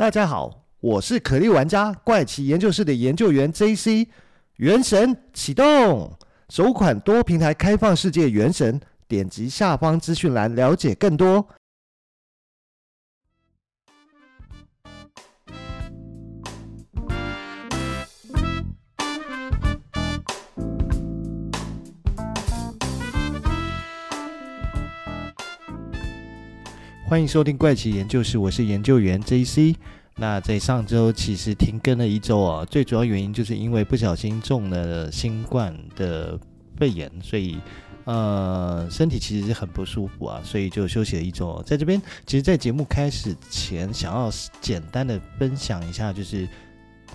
大家好，我是可莉玩家怪奇研究室的研究员 JC。原神启动，首款多平台开放世界原神，点击下方资讯栏了解更多。欢迎收听怪奇研究室，我是研究员 JC。那在上周其实停更了一周啊，最主要原因就是因为不小心中了新冠的肺炎，所以呃身体其实是很不舒服啊，所以就休息了一周。在这边，其实，在节目开始前，想要简单的分享一下，就是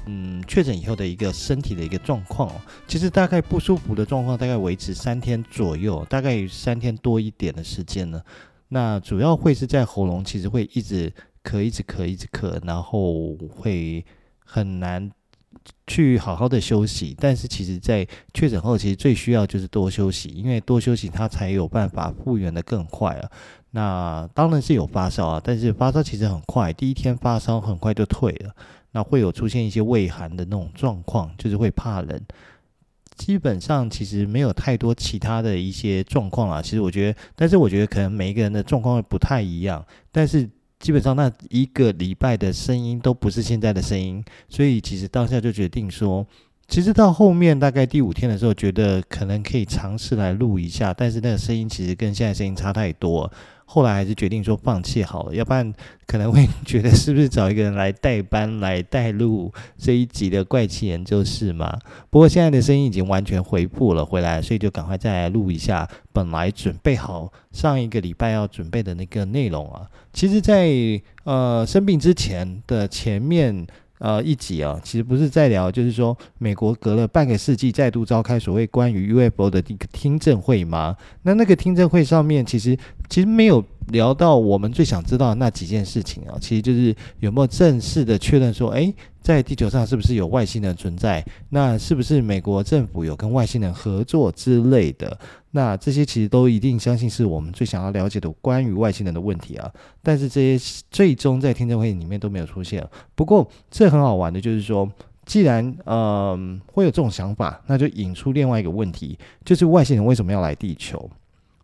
嗯确诊以后的一个身体的一个状况哦。其实大概不舒服的状况大概维持三天左右，大概三天多一点的时间呢。那主要会是在喉咙，其实会一直咳，一直咳，一直咳，然后会很难去好好的休息。但是其实，在确诊后，其实最需要就是多休息，因为多休息，它才有办法复原得更快啊。那当然是有发烧啊，但是发烧其实很快，第一天发烧很快就退了。那会有出现一些畏寒的那种状况，就是会怕冷。基本上其实没有太多其他的一些状况啊，其实我觉得，但是我觉得可能每一个人的状况会不太一样，但是基本上那一个礼拜的声音都不是现在的声音，所以其实当下就决定说，其实到后面大概第五天的时候，觉得可能可以尝试来录一下，但是那个声音其实跟现在声音差太多。后来还是决定说放弃好了，要不然可能会觉得是不是找一个人来代班来带录这一集的怪奇研究室嘛？不过现在的声音已经完全恢复了回来，所以就赶快再来录一下本来准备好上一个礼拜要准备的那个内容啊。其实，在呃生病之前的前面。呃，一集啊，其实不是在聊，就是说美国隔了半个世纪再度召开所谓关于 UFO 的一个听证会吗？那那个听证会上面，其实其实没有聊到我们最想知道那几件事情啊，其实就是有没有正式的确认说，诶，在地球上是不是有外星人存在？那是不是美国政府有跟外星人合作之类的？那这些其实都一定相信是我们最想要了解的关于外星人的问题啊。但是这些最终在听证会里面都没有出现。不过这很好玩的就是说，既然嗯、会有这种想法，那就引出另外一个问题，就是外星人为什么要来地球？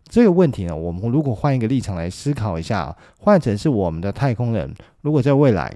这个问题呢，我们如果换一个立场来思考一下，换成是我们的太空人，如果在未来。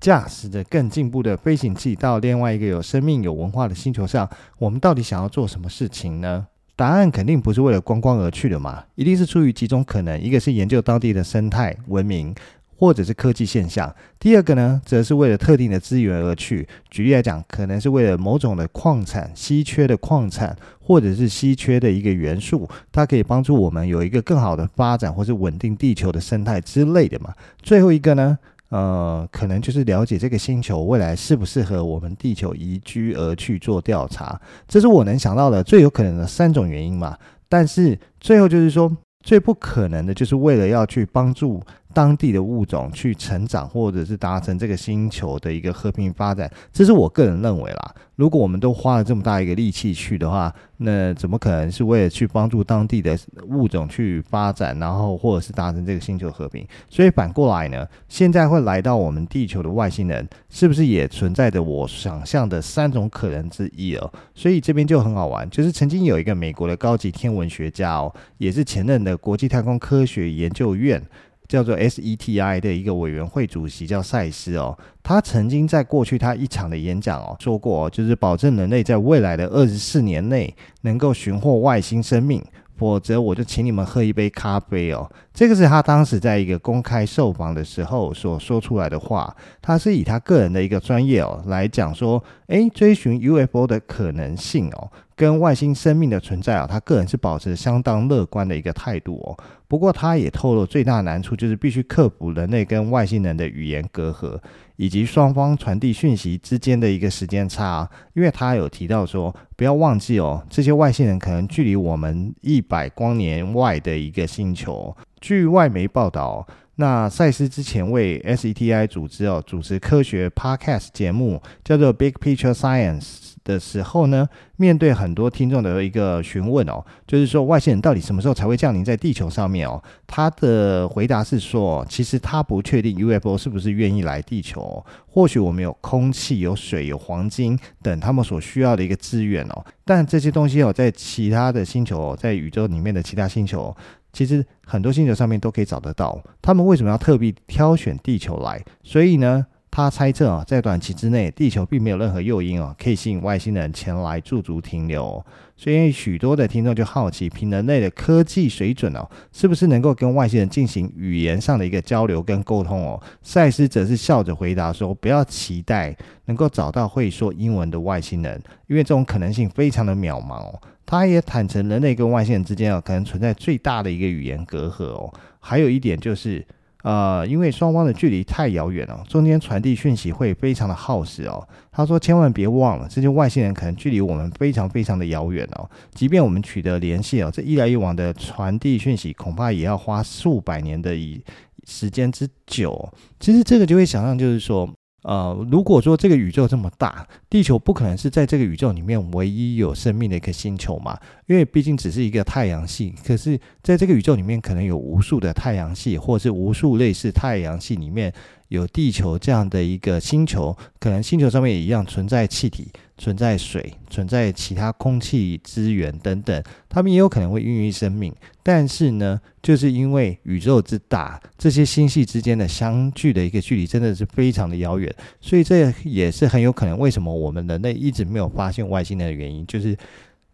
驾驶着更进步的飞行器到另外一个有生命、有文化的星球上，我们到底想要做什么事情呢？答案肯定不是为了观光而去的嘛，一定是出于几种可能：一个是研究当地的生态文明，或者是科技现象；第二个呢，则是为了特定的资源而去。举例来讲，可能是为了某种的矿产、稀缺的矿产，或者是稀缺的一个元素，它可以帮助我们有一个更好的发展，或是稳定地球的生态之类的嘛。最后一个呢？呃，可能就是了解这个星球未来适不适合我们地球移居而去做调查，这是我能想到的最有可能的三种原因嘛。但是最后就是说，最不可能的就是为了要去帮助当地的物种去成长，或者是达成这个星球的一个和平发展，这是我个人认为啦。如果我们都花了这么大一个力气去的话，那怎么可能是为了去帮助当地的物种去发展，然后或者是达成这个星球和平？所以反过来呢，现在会来到我们地球的外星人，是不是也存在着我想象的三种可能之一哦？所以这边就很好玩，就是曾经有一个美国的高级天文学家哦，也是前任的国际太空科学研究院。叫做 SETI 的一个委员会主席叫赛斯哦，他曾经在过去他一场的演讲哦说过，就是保证人类在未来的二十四年内能够寻获外星生命，否则我就请你们喝一杯咖啡哦。这个是他当时在一个公开受访的时候所说出来的话，他是以他个人的一个专业哦来讲说，诶，追寻 UFO 的可能性哦。跟外星生命的存在啊，他个人是保持相当乐观的一个态度哦。不过，他也透露最大难处就是必须克服人类跟外星人的语言隔阂，以及双方传递讯息之间的一个时间差。因为他有提到说，不要忘记哦，这些外星人可能距离我们一百光年外的一个星球。据外媒报道，那赛斯之前为 SETI 组织哦主持科学 Podcast 节目，叫做 Big Picture Science 的时候呢，面对很多听众的一个询问哦，就是说外星人到底什么时候才会降临在地球上面哦？他的回答是说，其实他不确定 UFO 是不是愿意来地球，或许我们有空气、有水、有黄金等他们所需要的一个资源哦，但这些东西哦，在其他的星球，在宇宙里面的其他星球。其实很多星球上面都可以找得到，他们为什么要特别挑选地球来？所以呢，他猜测啊，在短期之内，地球并没有任何诱因啊，可以吸引外星人前来驻足停留。所以许多的听众就好奇，凭人类的科技水准哦，是不是能够跟外星人进行语言上的一个交流跟沟通哦？赛斯则是笑着回答说：“不要期待能够找到会说英文的外星人，因为这种可能性非常的渺茫哦。”他也坦诚，人类跟外星人之间哦，可能存在最大的一个语言隔阂哦。还有一点就是，呃，因为双方的距离太遥远了，中间传递讯息会非常的耗时哦。他说，千万别忘了，这些外星人可能距离我们非常非常的遥远哦。即便我们取得联系哦，这一来一往的传递讯息，恐怕也要花数百年的以时间之久。其实这个就会想象，就是说。呃，如果说这个宇宙这么大，地球不可能是在这个宇宙里面唯一有生命的一个星球嘛？因为毕竟只是一个太阳系，可是在这个宇宙里面，可能有无数的太阳系，或是无数类似太阳系里面。有地球这样的一个星球，可能星球上面也一样存在气体、存在水、存在其他空气资源等等，它们也有可能会孕育生命。但是呢，就是因为宇宙之大，这些星系之间的相距的一个距离真的是非常的遥远，所以这也是很有可能为什么我们人类一直没有发现外星人的原因，就是。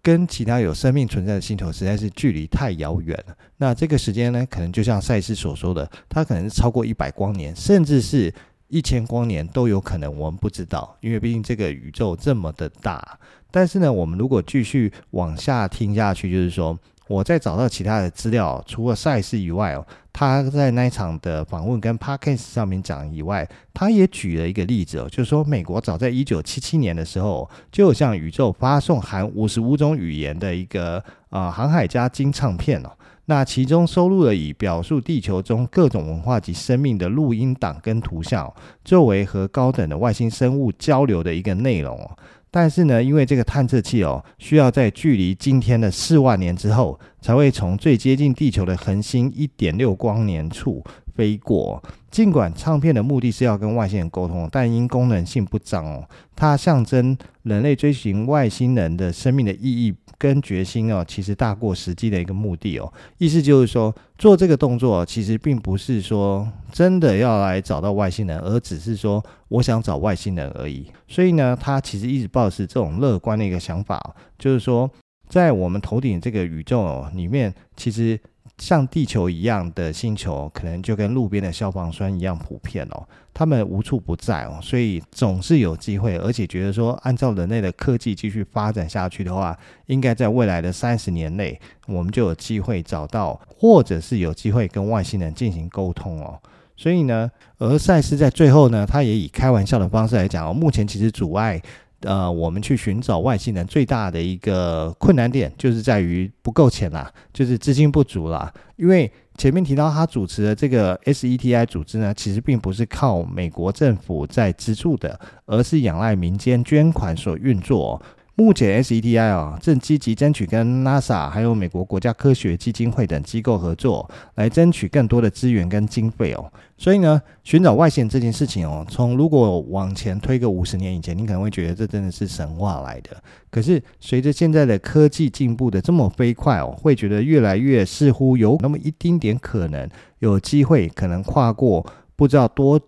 跟其他有生命存在的星球实在是距离太遥远了。那这个时间呢，可能就像赛斯所说的，它可能是超过一百光年，甚至是一千光年都有可能。我们不知道，因为毕竟这个宇宙这么的大。但是呢，我们如果继续往下听下去，就是说。我在找到其他的资料，除了赛事以外哦，他在那一场的访问跟 Podcast 上面讲以外，他也举了一个例子哦，就是说美国早在一九七七年的时候，就有向宇宙发送含五十五种语言的一个啊、呃、航海家金唱片哦，那其中收录了以表述地球中各种文化及生命的录音档跟图像，作为和高等的外星生物交流的一个内容哦。但是呢，因为这个探测器哦，需要在距离今天的四万年之后，才会从最接近地球的恒星一点六光年处飞过。尽管唱片的目的是要跟外星人沟通，但因功能性不彰哦，它象征人类追寻外星人的生命的意义。跟决心哦，其实大过实际的一个目的哦。意思就是说，做这个动作其实并不是说真的要来找到外星人，而只是说我想找外星人而已。所以呢，他其实一直抱持这种乐观的一个想法，就是说，在我们头顶这个宇宙里面，其实。像地球一样的星球，可能就跟路边的消防栓一样普遍哦。他们无处不在哦，所以总是有机会。而且觉得说，按照人类的科技继续发展下去的话，应该在未来的三十年内，我们就有机会找到，或者是有机会跟外星人进行沟通哦。所以呢，而赛斯在最后呢，他也以开玩笑的方式来讲哦，目前其实阻碍。呃，我们去寻找外星人最大的一个困难点，就是在于不够钱啦，就是资金不足啦。因为前面提到他主持的这个 SETI 组织呢，其实并不是靠美国政府在资助的，而是仰赖民间捐款所运作。目前 SETI 啊，正积极争取跟 NASA 还有美国国家科学基金会等机构合作，来争取更多的资源跟经费哦。所以呢，寻找外星人这件事情哦，从如果往前推个五十年以前，你可能会觉得这真的是神话来的。可是随着现在的科技进步的这么飞快哦，会觉得越来越似乎有那么一丁点可能有机会，可能跨过不知道多。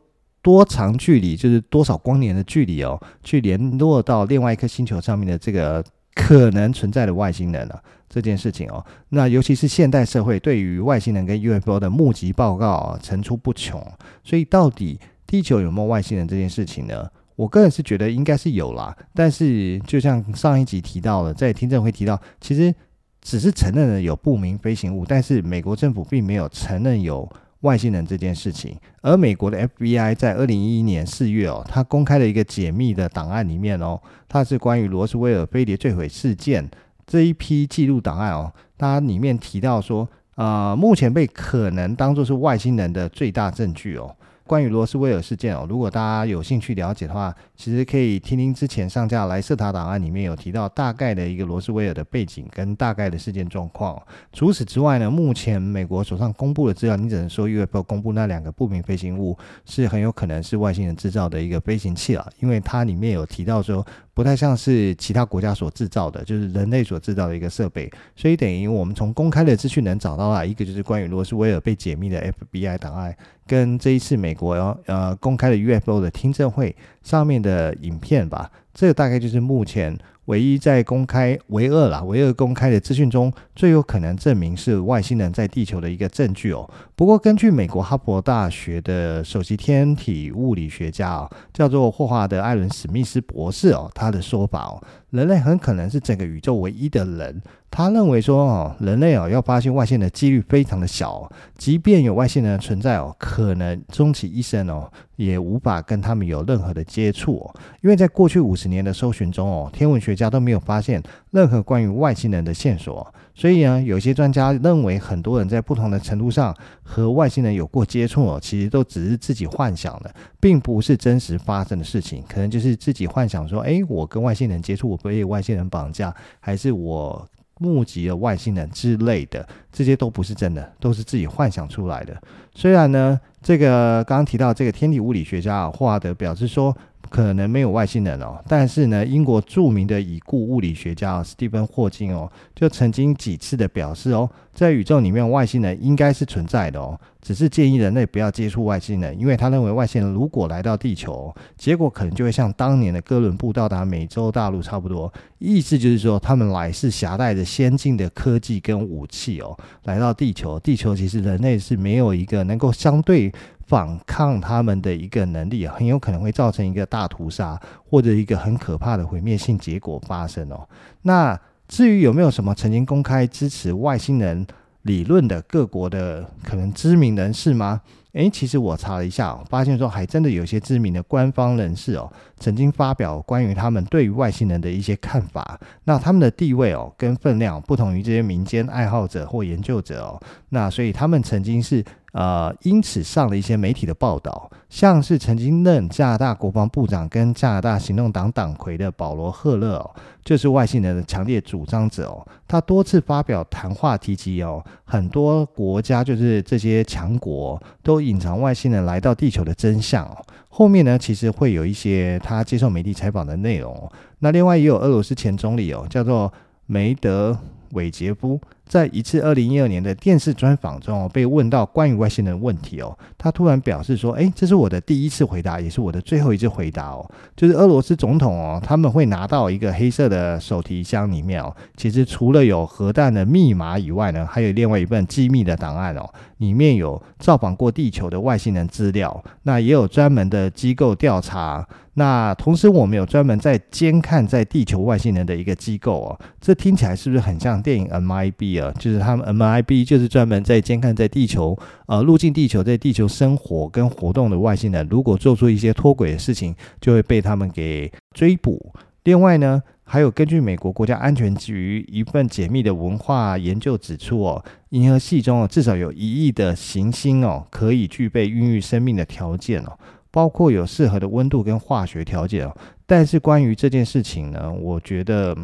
多长距离，就是多少光年的距离哦，去联络到另外一颗星球上面的这个可能存在的外星人啊，这件事情哦，那尤其是现代社会对于外星人跟 UFO 的目击报告啊，层出不穷，所以到底地球有没有外星人这件事情呢？我个人是觉得应该是有啦，但是就像上一集提到了，在听证会提到，其实只是承认了有不明飞行物，但是美国政府并没有承认有。外星人这件事情，而美国的 FBI 在二零一一年四月哦，他公开了一个解密的档案里面哦，它是关于罗斯威尔飞碟坠毁事件这一批记录档案哦，它里面提到说，呃，目前被可能当做是外星人的最大证据哦。关于罗斯威尔事件哦，如果大家有兴趣了解的话，其实可以听听之前上架莱瑟塔档案里面有提到大概的一个罗斯威尔的背景跟大概的事件状况。除此之外呢，目前美国手上公布的资料，你只能说 UFO 公布那两个不明飞行物是很有可能是外星人制造的一个飞行器啊，因为它里面有提到说不太像是其他国家所制造的，就是人类所制造的一个设备，所以等于我们从公开的资讯能找到啊，一个就是关于罗斯威尔被解密的 FBI 档案。跟这一次美国呃公开的 UFO 的听证会上面的影片吧，这个大概就是目前唯一在公开唯二啦，唯二公开的资讯中最有可能证明是外星人在地球的一个证据哦。不过根据美国哈佛大学的首席天体物理学家哦，叫做霍华德·艾伦·史密斯博士哦，他的说法哦，人类很可能是整个宇宙唯一的人。他认为说哦，人类哦要发现外星人的几率非常的小，即便有外星人的存在哦，可能终其一生哦也无法跟他们有任何的接触哦，因为在过去五十年的搜寻中哦，天文学家都没有发现任何关于外星人的线索，所以呢，有些专家认为很多人在不同的程度上和外星人有过接触哦，其实都只是自己幻想的，并不是真实发生的事情，可能就是自己幻想说，诶，我跟外星人接触，我被外星人绑架，还是我。募集了外星人之类的，这些都不是真的，都是自己幻想出来的。虽然呢，这个刚刚提到这个天体物理学家霍华德表示说，可能没有外星人哦，但是呢，英国著名的已故物理学家史蒂芬霍金哦，就曾经几次的表示哦，在宇宙里面外星人应该是存在的哦，只是建议人类不要接触外星人，因为他认为外星人如果来到地球，结果可能就会像当年的哥伦布到达美洲大陆差不多，意思就是说他们来是携带着先进的科技跟武器哦，来到地球，地球其实人类是没有一个能够相对。反抗他们的一个能力，很有可能会造成一个大屠杀或者一个很可怕的毁灭性结果发生哦。那至于有没有什么曾经公开支持外星人理论的各国的可能知名人士吗？诶，其实我查了一下，发现说还真的有些知名的官方人士哦，曾经发表关于他们对于外星人的一些看法。那他们的地位哦跟分量不同于这些民间爱好者或研究者哦。那所以他们曾经是。呃，因此上了一些媒体的报道，像是曾经任加拿大国防部长跟加拿大行动党党魁的保罗·赫勒哦，就是外星人的强烈主张者哦。他多次发表谈话提及哦，很多国家就是这些强国都隐藏外星人来到地球的真相哦。后面呢，其实会有一些他接受媒体采访的内容。那另外也有俄罗斯前总理哦，叫做梅德韦杰夫。在一次二零一二年的电视专访中，被问到关于外星人问题哦，他突然表示说：“诶，这是我的第一次回答，也是我的最后一次回答哦。就是俄罗斯总统哦，他们会拿到一个黑色的手提箱里面哦，其实除了有核弹的密码以外呢，还有另外一份机密的档案哦，里面有造访过地球的外星人资料，那也有专门的机构调查。”那同时，我们有专门在监看在地球外星人的一个机构哦，这听起来是不是很像电影 MIB 啊？就是他们 MIB 就是专门在监看在地球呃入境地球在地球生活跟活动的外星人，如果做出一些脱轨的事情，就会被他们给追捕。另外呢，还有根据美国国家安全局一份解密的文化研究指出哦，银河系中至少有一亿的行星哦，可以具备孕育生命的条件哦。包括有适合的温度跟化学条件哦，但是关于这件事情呢，我觉得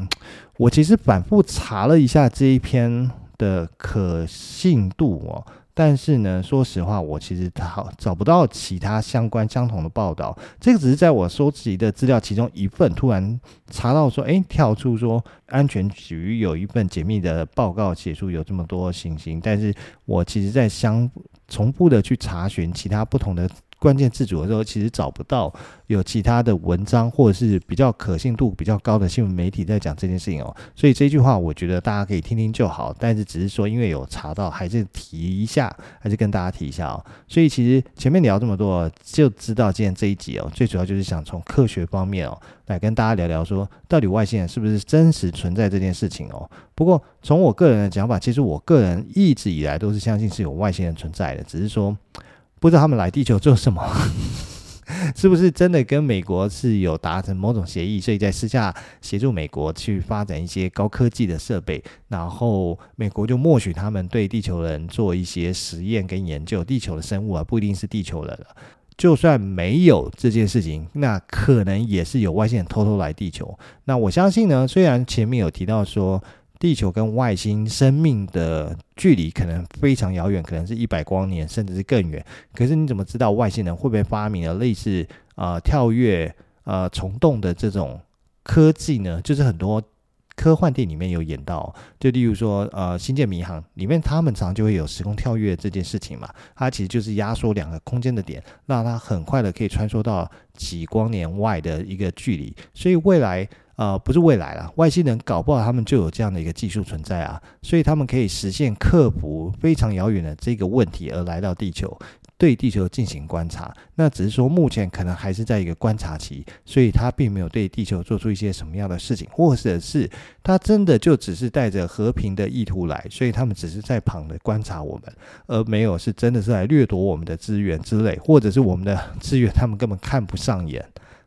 我其实反复查了一下这一篇的可信度哦，但是呢，说实话，我其实找找不到其他相关相同的报道。这个只是在我收集的资料其中一份，突然查到说，诶，跳出说安全局有一份解密的报告，写出有这么多行星，但是我其实在相重复的去查询其他不同的。关键字组的时候，其实找不到有其他的文章或者是比较可信度比较高的新闻媒体在讲这件事情哦，所以这句话我觉得大家可以听听就好。但是只是说，因为有查到，还是提一下，还是跟大家提一下哦。所以其实前面聊这么多，就知道今天这一集哦，最主要就是想从科学方面哦来跟大家聊聊，说到底外星人是不是真实存在这件事情哦。不过从我个人的讲法，其实我个人一直以来都是相信是有外星人存在的，只是说。不知道他们来地球做什么？是不是真的跟美国是有达成某种协议，所以在私下协助美国去发展一些高科技的设备，然后美国就默许他们对地球人做一些实验跟研究，地球的生物啊，不一定是地球人了。就算没有这件事情，那可能也是有外星人偷偷来地球。那我相信呢，虽然前面有提到说地球跟外星生命的距离可能非常遥远，可能是一百光年甚至是更远，可是你怎么知道外星人会不会发明了类似啊、呃、跳跃、呃虫洞的这种科技呢？就是很多。科幻电影里面有演到，就例如说，呃，《星舰迷航》里面，他们常常就会有时空跳跃这件事情嘛。它其实就是压缩两个空间的点，让它很快的可以穿梭到几光年外的一个距离。所以未来，呃，不是未来了，外星人搞不好他们就有这样的一个技术存在啊，所以他们可以实现克服非常遥远的这个问题而来到地球。对地球进行观察，那只是说目前可能还是在一个观察期，所以他并没有对地球做出一些什么样的事情，或者是他真的就只是带着和平的意图来，所以他们只是在旁的观察我们，而没有是真的是来掠夺我们的资源之类，或者是我们的 资源他们根本看不上眼，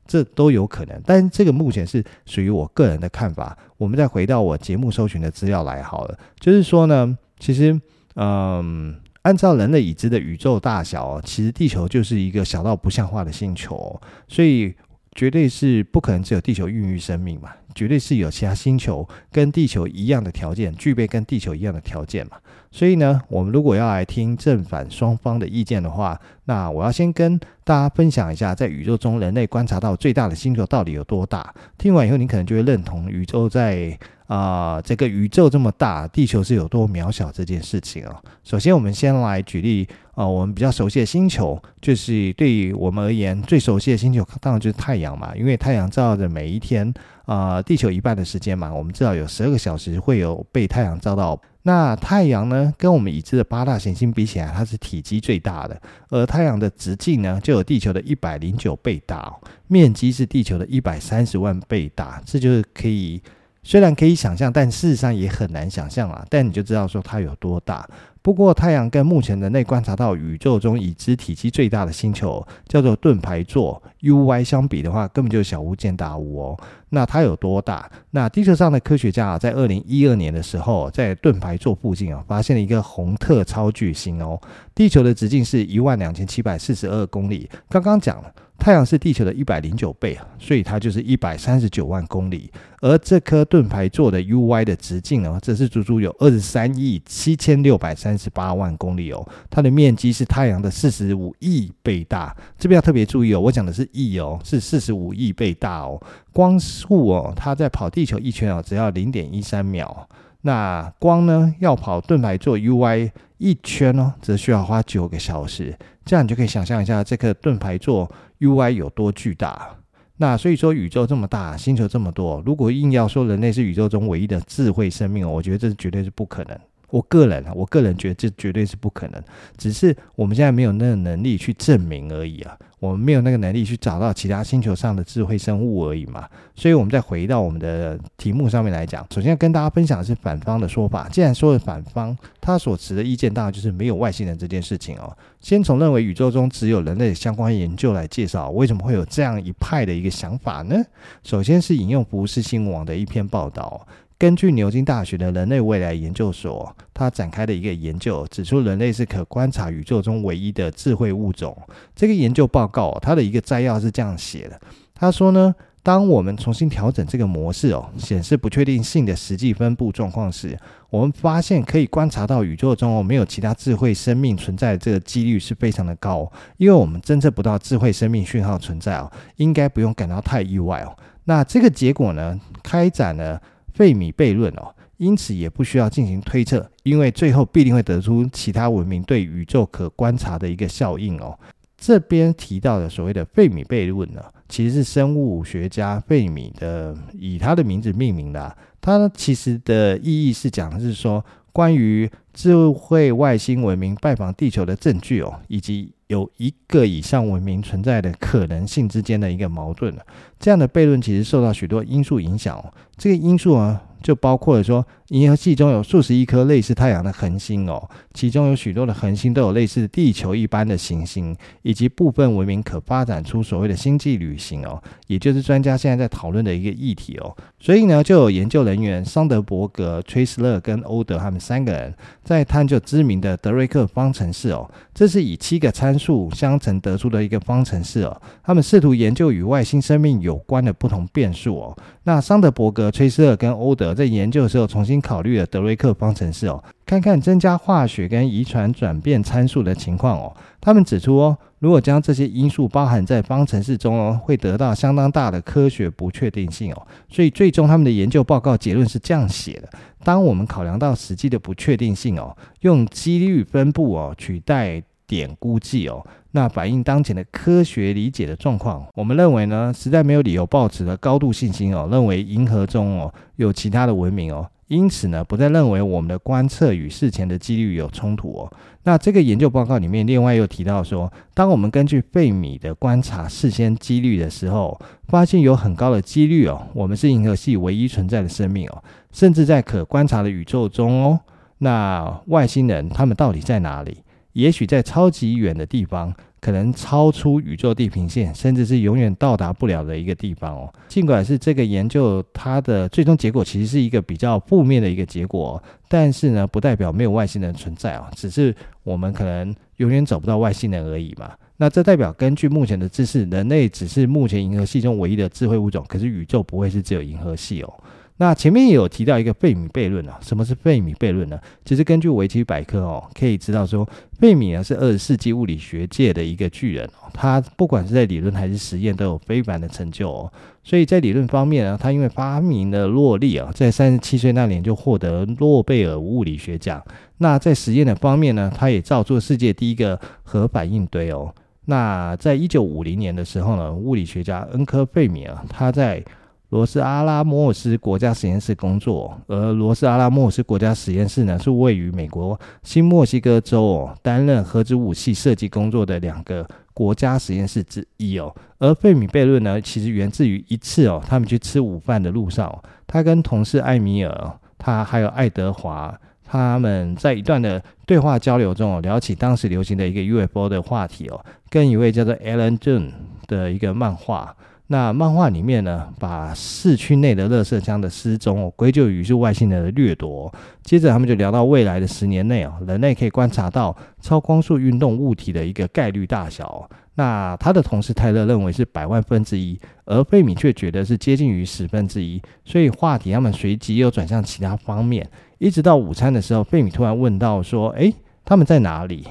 这都有可能。但这个目前是属于我个人的看法。我们再回到我节目搜寻的资料来好了，就是说呢，其实，嗯。按照人类已知的宇宙大小，其实地球就是一个小到不像话的星球，所以绝对是不可能只有地球孕育生命嘛，绝对是有其他星球跟地球一样的条件，具备跟地球一样的条件嘛。所以呢，我们如果要来听正反双方的意见的话，那我要先跟大家分享一下，在宇宙中人类观察到最大的星球到底有多大。听完以后，你可能就会认同宇宙在。啊、这个宇宙这么大，地球是有多渺小这件事情啊。首先，我们先来举例啊、我们比较熟悉的星球，就是对于我们而言最熟悉的星球，当然就是太阳嘛。因为太阳照着每一天、呃，地球一半的时间嘛，我们知道有十二个小时会有被太阳照到。那太阳呢，跟我们已知的八大行星比起来，它是体积最大的，而太阳的直径呢，就有地球的一百零九倍大，面积是地球的一百三十万倍大，这就是可以。虽然可以想象，但事实上也很难想象啊。但你就知道说它有多大。不过，太阳跟目前人类观察到宇宙中已知体积最大的星球叫做盾牌座 UY 相比的话，根本就小巫见大巫哦。那它有多大？那地球上的科学家啊，在二零一二年的时候，在盾牌座附近啊，发现了一个红特超巨星哦。地球的直径是一万两千七百四十二公里。刚刚讲了。太阳是地球的一百零九倍啊，所以它就是一百三十九万公里。而这颗盾牌座的 UY 的直径呢，则是足足有二十三亿七千六百三十八万公里哦。它的面积是太阳的四十五亿倍大。这边要特别注意哦，我讲的是亿哦，是四十五亿倍大哦。光速哦，它在跑地球一圈哦，只要零点一三秒。那光呢，要跑盾牌座 UY 一圈哦，则需要花九个小时。这样你就可以想象一下，这颗盾牌座。UI 有多巨大？那所以说，宇宙这么大，星球这么多，如果硬要说人类是宇宙中唯一的智慧生命，我觉得这是绝对是不可能。我个人啊，我个人觉得这绝对是不可能，只是我们现在没有那个能力去证明而已啊。我们没有那个能力去找到其他星球上的智慧生物而已嘛。所以，我们再回到我们的题目上面来讲，首先要跟大家分享的是反方的说法。既然说了反方，他所持的意见当然就是没有外星人这件事情哦。先从认为宇宙中只有人类相关研究来介绍，为什么会有这样一派的一个想法呢？首先是引用福斯新闻网的一篇报道。根据牛津大学的人类未来研究所，他展开的一个研究指出，人类是可观察宇宙中唯一的智慧物种。这个研究报告，它的一个摘要是这样写的：他说呢，当我们重新调整这个模式哦，显示不确定性的实际分布状况时，我们发现可以观察到宇宙中哦没有其他智慧生命存在这个几率是非常的高，因为我们侦测不到智慧生命讯号存在哦，应该不用感到太意外哦。那这个结果呢，开展了。费米悖论哦，因此也不需要进行推测，因为最后必定会得出其他文明对宇宙可观察的一个效应哦。这边提到的所谓的费米悖论呢，其实是生物学家费米的以他的名字命名的啊。它其实的意义是讲的是说，关于智慧外星文明拜访地球的证据哦，以及有一个以上文明存在的可能性之间的一个矛盾了。这样的悖论其实受到许多因素影响哦。这个因素啊，就包括了说，银河系中有数十亿颗类似太阳的恒星哦，其中有许多的恒星都有类似地球一般的行星，以及部分文明可发展出所谓的星际旅行哦，也就是专家现在在讨论的一个议题哦。所以呢，就有研究人员桑德伯格、崔斯勒跟欧德他们三个人在探究知名的德瑞克方程式哦，这是以七个参数相乘得出的一个方程式哦。他们试图研究与外星生命有关的不同变数哦。那桑德伯格、崔斯勒跟欧德在研究的时候，重新考虑了德瑞克方程式哦，看看增加化学跟遗传转变参数的情况哦。他们指出哦，如果将这些因素包含在方程式中哦，会得到相当大的科学不确定性哦。所以最终他们的研究报告结论是这样写的：当我们考量到实际的不确定性哦，用几率分布哦取代点估计哦，那反映当前的科学理解的状况。我们认为呢，实在没有理由抱持了高度信心哦，认为银河中哦有其他的文明哦。因此呢，不再认为我们的观测与事前的几率有冲突哦。那这个研究报告里面另外又提到说，当我们根据费米的观察事先几率的时候，发现有很高的几率哦，我们是银河系唯一存在的生命哦，甚至在可观察的宇宙中哦，那外星人他们到底在哪里？也许在超级远的地方。可能超出宇宙地平线，甚至是永远到达不了的一个地方哦。尽管是这个研究，它的最终结果其实是一个比较负面的一个结果，但是呢，不代表没有外星人存在哦，只是我们可能永远找不到外星人而已嘛。那这代表根据目前的知识，人类只是目前银河系中唯一的智慧物种，可是宇宙不会是只有银河系哦。那前面也有提到一个费米悖论啊，什么是费米悖论呢？其实根据维基百科哦，可以知道说，费米呢是二十世纪物理学界的一个巨人哦，他不管是在理论还是实验都有非凡的成就哦。所以在理论方面呢，他因为发明了洛力啊，在三十七岁那年就获得诺贝尔物理学奖。那在实验的方面呢，他也造出世界第一个核反应堆哦。那在一九五零年的时候呢，物理学家恩科费米啊，他在罗斯阿拉莫斯国家实验室工作，而罗斯阿拉莫斯国家实验室呢，是位于美国新墨西哥州哦，担任核子武器设计工作的两个国家实验室之一哦。而费米悖论呢，其实源自于一次哦，他们去吃午饭的路上，他跟同事艾米尔，他还有爱德华，他们在一段的对话交流中哦，聊起当时流行的一个 UFO 的话题哦，跟一位叫做 Alan June 的一个漫画。那漫画里面呢，把市区内的垃圾箱的失踪哦，归咎于是外星人的掠夺。接着他们就聊到未来的十年内哦，人类可以观察到超光速运动物体的一个概率大小。那他的同事泰勒认为是百万分之一，而费米却觉得是接近于十分之一。所以话题他们随即又转向其他方面，一直到午餐的时候，费米突然问到说：“诶，他们在哪里？”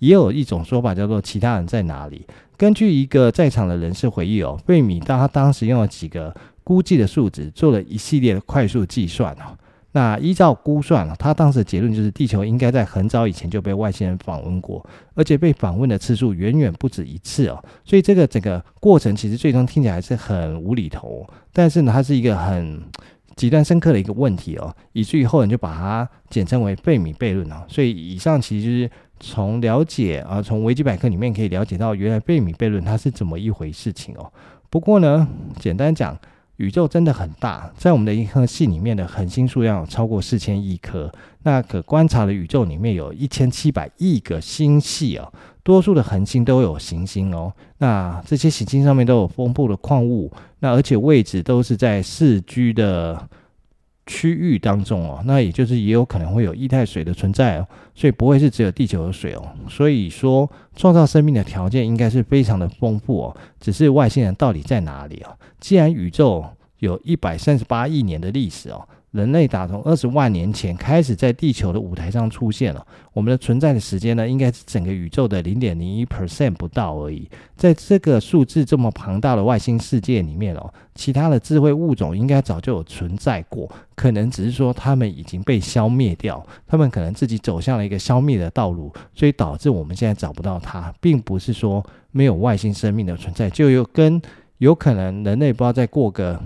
也有一种说法叫做“其他人在哪里”。根据一个在场的人士回忆哦，费米他当时用了几个估计的数值，做了一系列的快速计算哦。那依照估算，他当时的结论就是地球应该在很早以前就被外星人访问过，而且被访问的次数远远不止一次哦。所以这个整个过程其实最终听起来是很无厘头，但是呢，它是一个很极端深刻的一个问题哦，以至于后人就把它简称为贝米悖论哦。所以以上其实。从了解啊，从维基百科里面可以了解到，原来贝米悖论它是怎么一回事情哦。不过呢，简单讲，宇宙真的很大，在我们的银河系里面的恒星数量超过四千亿颗，那可观察的宇宙里面有一千七百亿个星系哦，多数的恒星都有行星哦。那这些行星上面都有丰富的矿物，那而且位置都是在四居的。区域当中哦，那也就是也有可能会有液态水的存在哦，所以不会是只有地球的水哦。所以说，创造生命的条件应该是非常的丰富哦，只是外星人到底在哪里啊？既然宇宙有一百三十八亿年的历史哦。人类打从二十万年前开始在地球的舞台上出现了，我们的存在的时间呢，应该是整个宇宙的零点零一 percent 不到而已。在这个数字这么庞大的外星世界里面哦，其他的智慧物种应该早就有存在过，可能只是说他们已经被消灭掉，他们可能自己走向了一个消灭的道路，所以导致我们现在找不到它，并不是说没有外星生命的存在，就有跟有可能人类不知道再过个。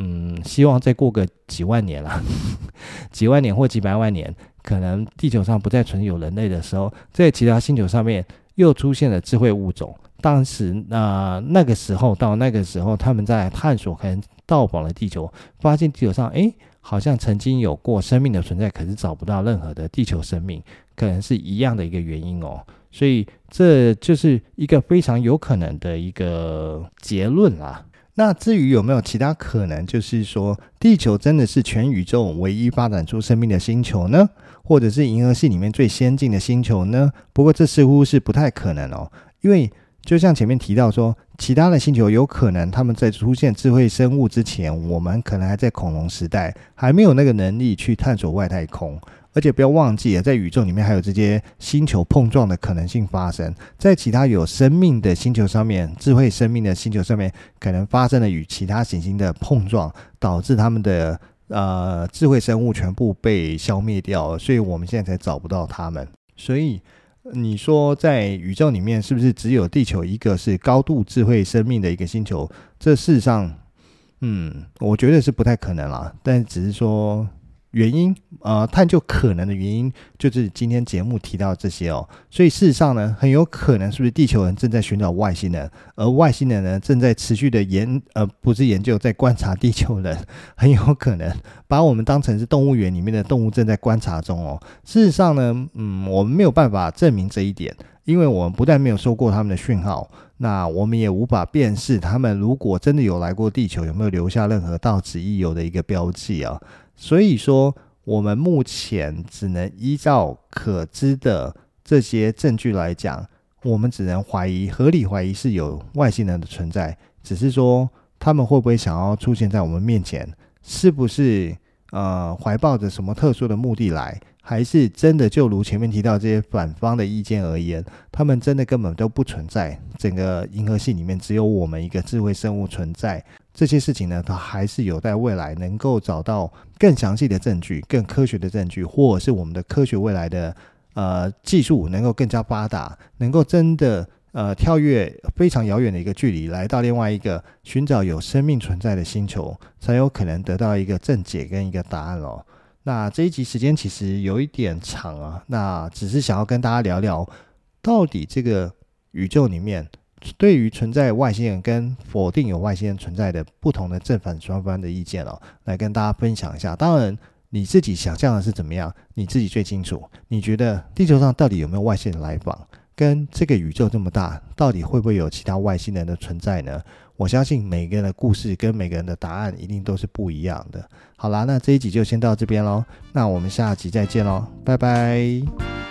嗯，希望再过个几万年了，几万年或几百万年，可能地球上不再存有人类的时候，在其他星球上面又出现了智慧物种，当时那那个时候到那个时候，他们在探索，可能到访了地球，发现地球上诶，好像曾经有过生命的存在，可是找不到任何的地球生命，可能是一样的一个原因哦。所以这就是一个非常有可能的一个结论啦。那至于有没有其他可能，就是说地球真的是全宇宙唯一发展出生命的星球呢？或者是银河系里面最先进的星球呢？不过这似乎是不太可能哦，因为就像前面提到说，其他的星球有可能他们在出现智慧生物之前，我们可能还在恐龙时代，还没有那个能力去探索外太空。而且不要忘记啊，在宇宙里面还有这些星球碰撞的可能性发生，在其他有生命的星球上面，智慧生命的星球上面，可能发生了与其他行星的碰撞，导致他们的呃智慧生物全部被消灭掉，所以我们现在才找不到他们。所以你说在宇宙里面是不是只有地球一个是高度智慧生命的一个星球？这事实上，嗯，我觉得是不太可能啦。但只是说。原因，呃，探究可能的原因，就是今天节目提到这些哦。所以事实上呢，很有可能是不是地球人正在寻找外星人，而外星人呢正在持续的研，呃，不是研究，在观察地球人，很有可能把我们当成是动物园里面的动物正在观察中哦。事实上呢，嗯，我们没有办法证明这一点，因为我们不但没有收过他们的讯号，那我们也无法辨识他们如果真的有来过地球，有没有留下任何到此一游的一个标记啊。所以说，我们目前只能依照可知的这些证据来讲，我们只能怀疑，合理怀疑是有外星人的存在。只是说，他们会不会想要出现在我们面前？是不是呃怀抱着什么特殊的目的来？还是真的就如前面提到这些反方的意见而言，他们真的根本都不存在？整个银河系里面只有我们一个智慧生物存在？这些事情呢，它还是有待未来能够找到更详细的证据、更科学的证据，或者是我们的科学未来的呃技术能够更加发达，能够真的呃跳跃非常遥远的一个距离，来到另外一个寻找有生命存在的星球，才有可能得到一个正解跟一个答案哦。那这一集时间其实有一点长啊，那只是想要跟大家聊聊，到底这个宇宙里面。对于存在外星人跟否定有外星人存在的不同的正反双方的意见哦，来跟大家分享一下。当然，你自己想象的是怎么样，你自己最清楚。你觉得地球上到底有没有外星人来访？跟这个宇宙这么大，到底会不会有其他外星人的存在呢？我相信每个人的故事跟每个人的答案一定都是不一样的。好啦，那这一集就先到这边喽，那我们下集再见喽，拜拜。